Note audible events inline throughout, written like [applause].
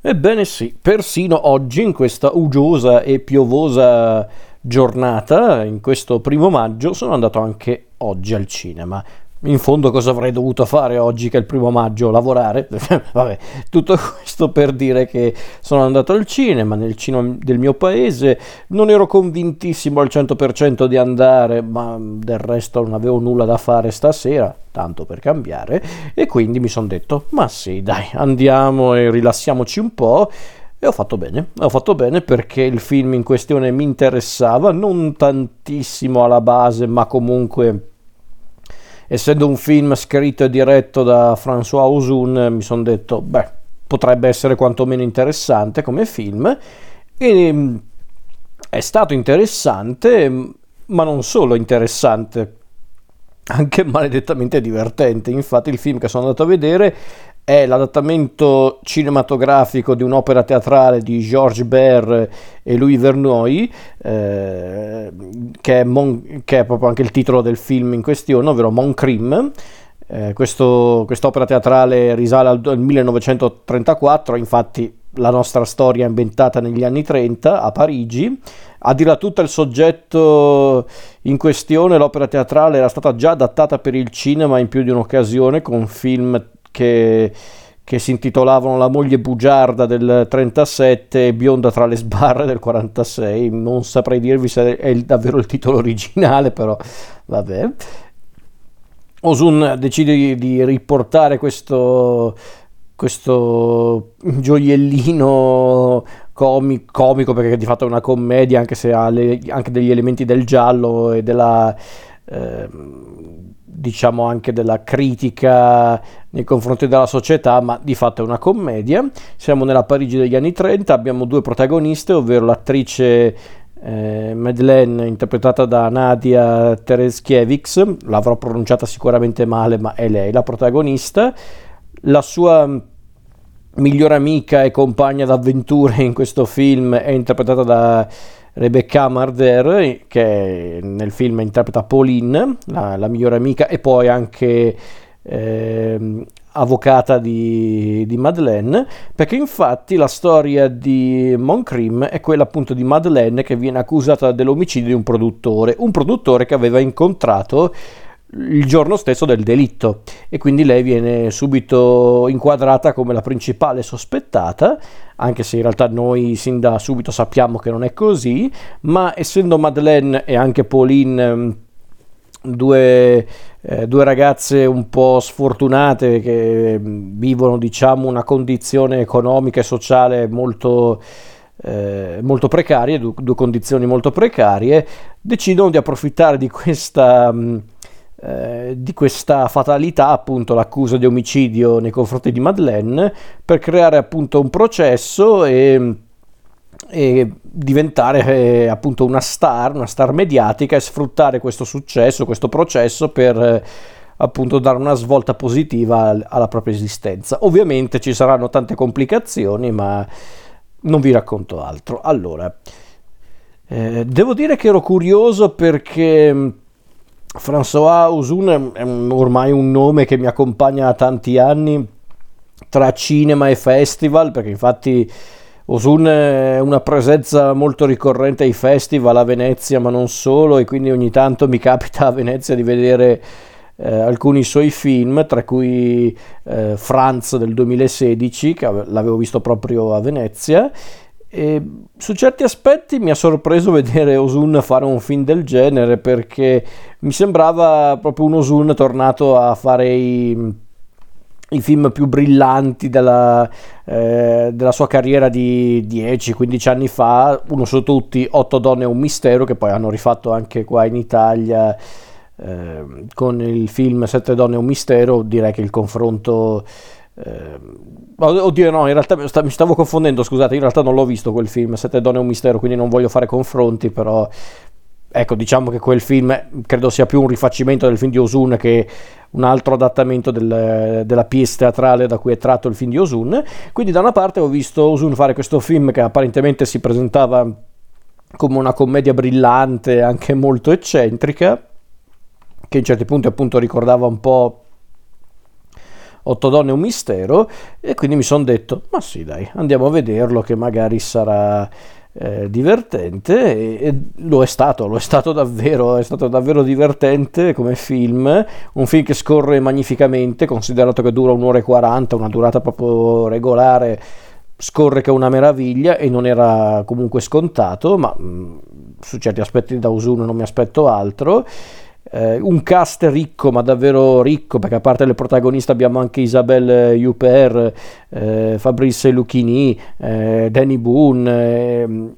Ebbene sì, persino oggi, in questa uggiosa e piovosa giornata, in questo primo maggio, sono andato anche oggi al cinema. In fondo cosa avrei dovuto fare oggi che è il primo maggio? Lavorare? [laughs] Vabbè, tutto questo per dire che sono andato al cinema, nel cinema del mio paese, non ero convintissimo al 100% di andare, ma del resto non avevo nulla da fare stasera, tanto per cambiare, e quindi mi sono detto, ma sì, dai, andiamo e rilassiamoci un po'. E ho fatto bene, ho fatto bene perché il film in questione mi interessava, non tantissimo alla base, ma comunque essendo un film scritto e diretto da François Ozun, mi sono detto, beh, potrebbe essere quantomeno interessante come film. E mm, è stato interessante, ma non solo interessante, anche [laughs] maledettamente divertente. Infatti il film che sono andato a vedere è l'adattamento cinematografico di un'opera teatrale di Georges Baird e Louis Verneuil, eh, che, è Mon- che, è proprio anche il titolo del film in questione, ovvero Mon Crime. Eh, questo, quest'opera teatrale risale al, al 1934, infatti la nostra storia è ambientata negli anni 30 a Parigi. A dirla tutta il soggetto in questione, l'opera teatrale era stata già adattata per il cinema in più di un'occasione con film che, che si intitolavano La moglie bugiarda del 37 e Bionda tra le sbarre del 46. Non saprei dirvi se è davvero il titolo originale, però vabbè. Osun decide di, di riportare questo, questo gioiellino comico, perché di fatto è una commedia, anche se ha le, anche degli elementi del giallo e della... Eh, diciamo anche della critica nei confronti della società, ma di fatto è una commedia. Siamo nella Parigi degli anni 30, abbiamo due protagoniste, ovvero l'attrice eh, Madeleine interpretata da Nadia Tereskiewicz, l'avrò pronunciata sicuramente male, ma è lei la protagonista. La sua migliore amica e compagna d'avventure in questo film è interpretata da Rebecca Marder, che nel film interpreta Pauline, la, la migliore amica, e poi anche eh, avvocata di, di, Madeleine, perché infatti la storia di Moncrim è quella appunto di Madeleine che viene accusata dell'omicidio di un produttore, un produttore che aveva incontrato il giorno stesso del delitto. E quindi lei viene subito inquadrata come la principale sospettata anche se in realtà noi sin da subito sappiamo che non è così ma essendo Madeleine e anche Pauline mm, due, eh, due ragazze un po' sfortunate che mm, vivono diciamo una condizione economica e sociale molto eh, molto precarie, due, due, condizioni molto precarie, decidono di approfittare di questa, mh, mm, eh, di questa fatalità, appunto l'accusa di omicidio nei confronti di Madeleine, per creare appunto un processo e, e diventare eh, appunto una star, una star mediatica e sfruttare questo successo, questo processo per eh, appunto dare una svolta positiva alla propria esistenza. Ovviamente ci saranno tante complicazioni, ma non vi racconto altro. Allora, eh, devo dire che ero curioso perché François Ozun è ormai un nome che mi accompagna da tanti anni tra cinema e festival, perché infatti Osun è una presenza molto ricorrente ai festival a Venezia, ma non solo, e quindi ogni tanto mi capita a Venezia di vedere eh, alcuni suoi film, tra cui eh, Franz del 2016, che l'avevo visto proprio a Venezia, e su certi aspetti mi ha sorpreso vedere Osun fare un film del genere perché mi sembrava proprio un Osun tornato a fare i, i film più brillanti della, eh, della sua carriera di 10-15 anni fa, uno su tutti, Otto donne e un mistero, che poi hanno rifatto anche qua in Italia eh, con il film Sette donne e un mistero, direi che il confronto eh, oddio, no, in realtà mi stavo confondendo. Scusate, in realtà non l'ho visto quel film. Sette donne e un mistero, quindi non voglio fare confronti. Però, ecco, diciamo che quel film credo sia più un rifacimento del film di Osun che un altro adattamento del, della pièce teatrale da cui è tratto il film di Osun. Quindi, da una parte, ho visto Osun fare questo film che apparentemente si presentava come una commedia brillante, anche molto eccentrica, che in certi punti appunto ricordava un po' Otto donne un mistero e quindi mi sono detto ma sì dai andiamo a vederlo che magari sarà eh, divertente e, e, lo è stato, lo è stato davvero, è stato davvero divertente come film, un film che scorre magnificamente, considerato che dura un'ora e 40, una durata proprio regolare, scorre che è una meraviglia e non era comunque scontato, ma mh, mm, su certi aspetti da Usuno non mi aspetto altro. Eh, un cast ricco, ma davvero ricco, perché a parte le protagoniste abbiamo anche Isabelle Huppert, eh, Fabrice Lucchini, eh, Danny Boone,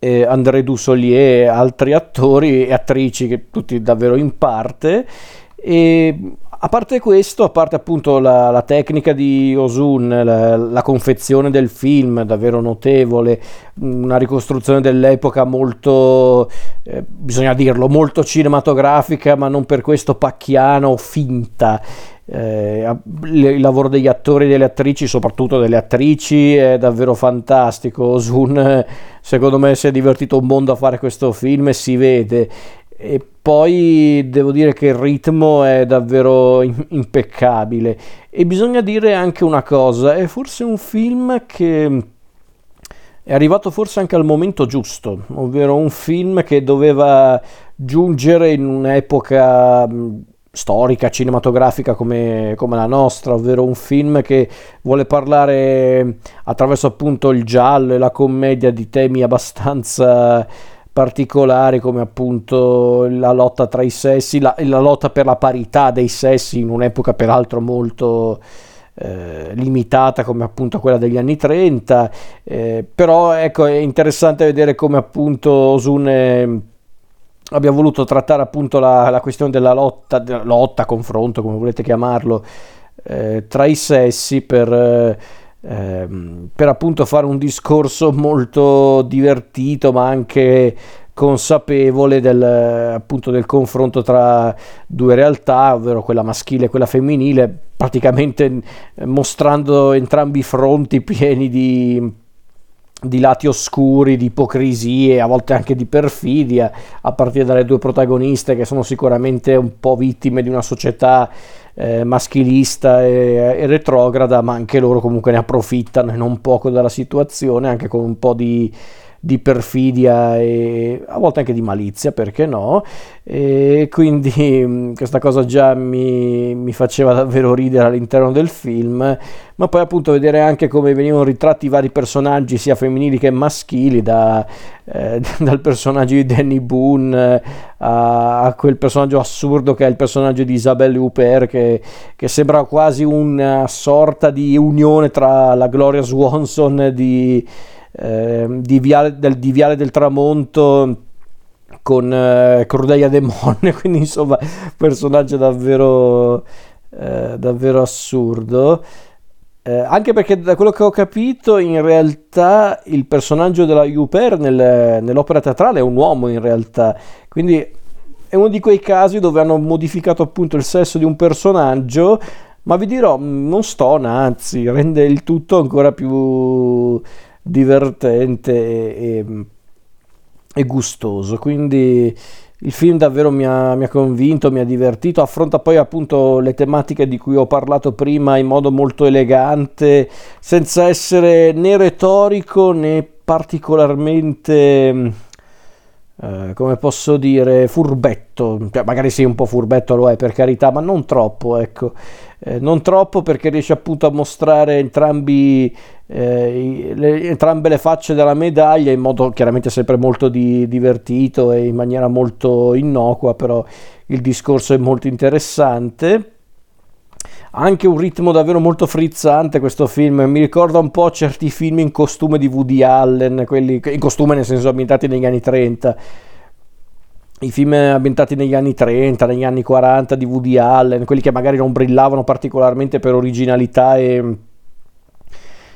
eh, André Dussolier, altri attori e attrici, che tutti davvero in parte. E a parte questo, a parte appunto la, la tecnica di Osun, la, la, confezione del film davvero notevole, una ricostruzione dell'epoca molto, eh, bisogna dirlo, molto cinematografica, ma non per questo pacchiana o finta. Eh, il lavoro degli attori e delle attrici, soprattutto delle attrici, è davvero fantastico. Osun, secondo me, si è divertito un mondo a fare questo film e si vede e poi devo dire che il ritmo è davvero impeccabile. E bisogna dire anche una cosa, è forse un film che è arrivato forse anche al momento giusto, ovvero un film che doveva giungere in un'epoca storica, cinematografica come, come, la nostra, ovvero un film che vuole parlare attraverso appunto il giallo e la commedia di temi abbastanza particolari come appunto la lotta tra i sessi, la, la lotta per la parità dei sessi in un'epoca peraltro molto eh, limitata come appunto quella degli anni 30, eh, però ecco è interessante vedere come appunto Osune abbia voluto trattare appunto la, la questione della lotta, della lotta, confronto come volete chiamarlo, eh, tra i sessi per eh, ehm, per appunto fare un discorso molto divertito ma anche consapevole del, appunto del confronto tra due realtà, ovvero quella maschile e quella femminile, praticamente mostrando entrambi i fronti pieni di, di lati oscuri, di ipocrisie, a volte anche di perfidia, a partire dalle due protagoniste che sono sicuramente un po' vittime di una società eh, maschilista e, e, retrograda, ma anche loro comunque ne approfittano e non poco dalla situazione, anche con un po' di, di perfidia e a volte anche di malizia, perché no? E quindi mm, questa cosa già mi, mi, faceva davvero ridere all'interno del film, ma poi appunto vedere anche come venivano ritratti i vari personaggi, sia femminili che maschili, da, eh, [laughs] dal personaggio di Danny Boone a, a, quel personaggio assurdo che è il personaggio di Isabelle Huppert, che, che sembra quasi una sorta di unione tra la Gloria Swanson di eh, di, Viale, del, di Viale del Tramonto con eh, Cordelia Demone, [laughs] quindi insomma personaggio davvero, eh, davvero assurdo. Eh, anche perché da quello che ho capito in realtà il personaggio della Huper nel, nell'opera teatrale è un uomo in realtà, quindi è uno di quei casi dove hanno modificato appunto il sesso di un personaggio, ma vi dirò, non stona, anzi rende il tutto ancora più divertente e, e, e gustoso. Quindi il film davvero mi ha, mi ha, convinto, mi ha divertito, affronta poi appunto le tematiche di cui ho parlato prima in modo molto elegante, senza essere né retorico né particolarmente, eh, come posso dire, furbetto. Cioè, magari sì, un po' furbetto lo è per carità, ma non troppo, ecco. Eh, non troppo perché riesce appunto a mostrare entrambi eh, le, entrambe le facce della medaglia in modo chiaramente sempre molto di, divertito e in maniera molto innocua, però il discorso è molto interessante. Anche un ritmo davvero molto frizzante questo film, mi ricorda un po' certi film in costume di Woody Allen, quelli in costume nel senso ambientati negli anni 30 i film ambientati negli anni 30, negli anni 40 di Woody Allen, quelli che magari non brillavano particolarmente per originalità e,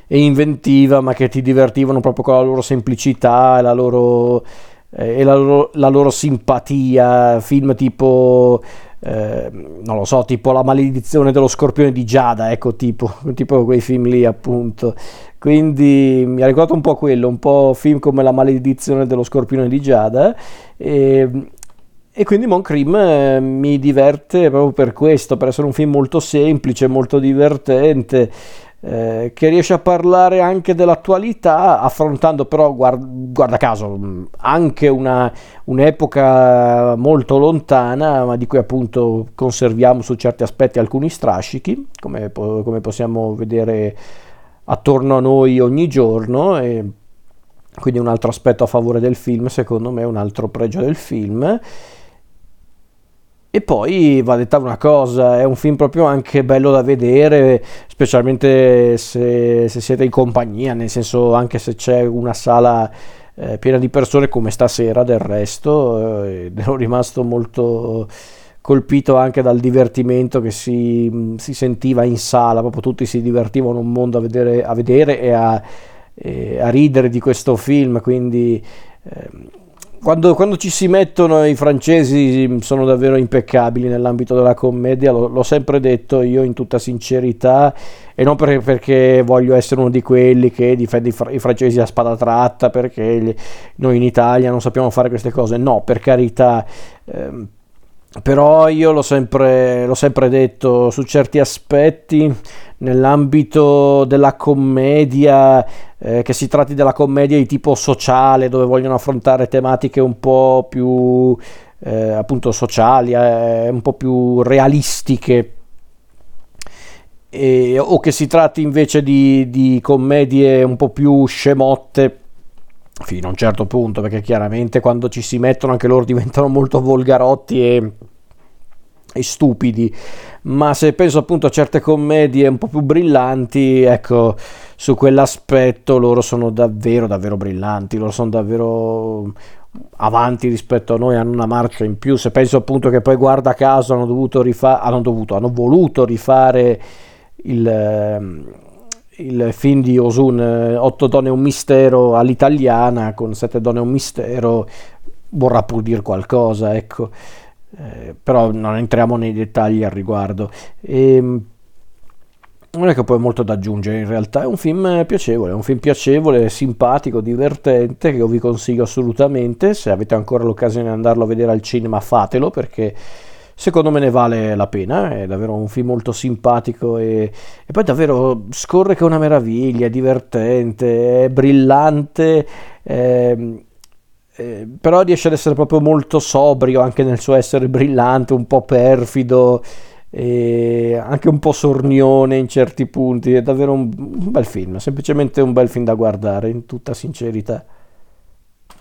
e inventiva, ma che ti divertivano proprio con la loro semplicità e la loro, e la loro, la loro simpatia. Film tipo, eh, non lo so, tipo La maledizione dello scorpione di Giada, ecco, tipo, [laughs] tipo quei film lì appunto. Quindi mi ha ricordato un po' quello, un po' film come La maledizione dello scorpione di Giada. E, e quindi Mon Cream eh, mi diverte proprio per questo, per essere un film molto semplice, molto divertente, eh, che riesce a parlare anche dell'attualità, affrontando però, guarda, guarda caso, anche una, un'epoca molto lontana, ma di cui appunto conserviamo su certi aspetti alcuni strascichi, come, come possiamo vedere attorno a noi ogni giorno. E quindi un altro aspetto a favore del film, secondo me, un altro pregio del film. E poi va detta una cosa, è un film proprio anche bello da vedere, specialmente se, se siete in compagnia, nel senso anche se c'è una sala eh, piena di persone come stasera del resto, eh, [laughs] ero rimasto molto colpito anche dal divertimento che si, si, sentiva in sala, proprio tutti si divertivano un mondo a vedere, a vedere e, a, e a ridere di questo film, quindi... Eh, quando, quando, ci si mettono i francesi sono davvero impeccabili nell'ambito della commedia, lo, l'ho sempre detto io in tutta sincerità e non perché, perché voglio essere uno di quelli che difende i, i, francesi a spada tratta perché gli, noi in Italia non sappiamo fare queste cose, no per carità. Ehm, però io l'ho sempre, l'ho sempre detto su certi aspetti nell'ambito della commedia eh, che si tratti della commedia di tipo sociale dove vogliono affrontare tematiche un po' più eh, appunto sociali eh, un po' più realistiche. E, o che si tratti invece di, di commedie un po' più scemotte fino a un certo punto, perché chiaramente quando ci si mettono anche loro diventano molto volgarotti e, e stupidi, ma se penso appunto a certe commedie un po' più brillanti, ecco, su quell'aspetto loro sono davvero, davvero brillanti, loro sono davvero avanti rispetto a noi, hanno una marcia in più, se penso appunto che poi guarda caso hanno dovuto rifare, hanno dovuto, hanno voluto rifare il il film di Osun, eh, Otto donne e un mistero all'italiana, con Sette donne e un mistero, vorrà pur dire qualcosa, ecco. Eh, però non entriamo nei dettagli al riguardo. E, ehm, non è che poi molto da aggiungere in realtà, è un film piacevole, è un film piacevole, simpatico, divertente, che io vi consiglio assolutamente, se avete ancora l'occasione di andarlo a vedere al cinema fatelo perché secondo me ne vale la pena, è davvero un film molto simpatico e, e poi davvero scorre che è una meraviglia, è divertente, è brillante, eh, eh, però riesce ad essere proprio molto sobrio anche nel suo essere brillante, un po' perfido, anche un po' sornione in certi punti, è davvero un, un bel film, semplicemente un bel film da guardare in tutta sincerità.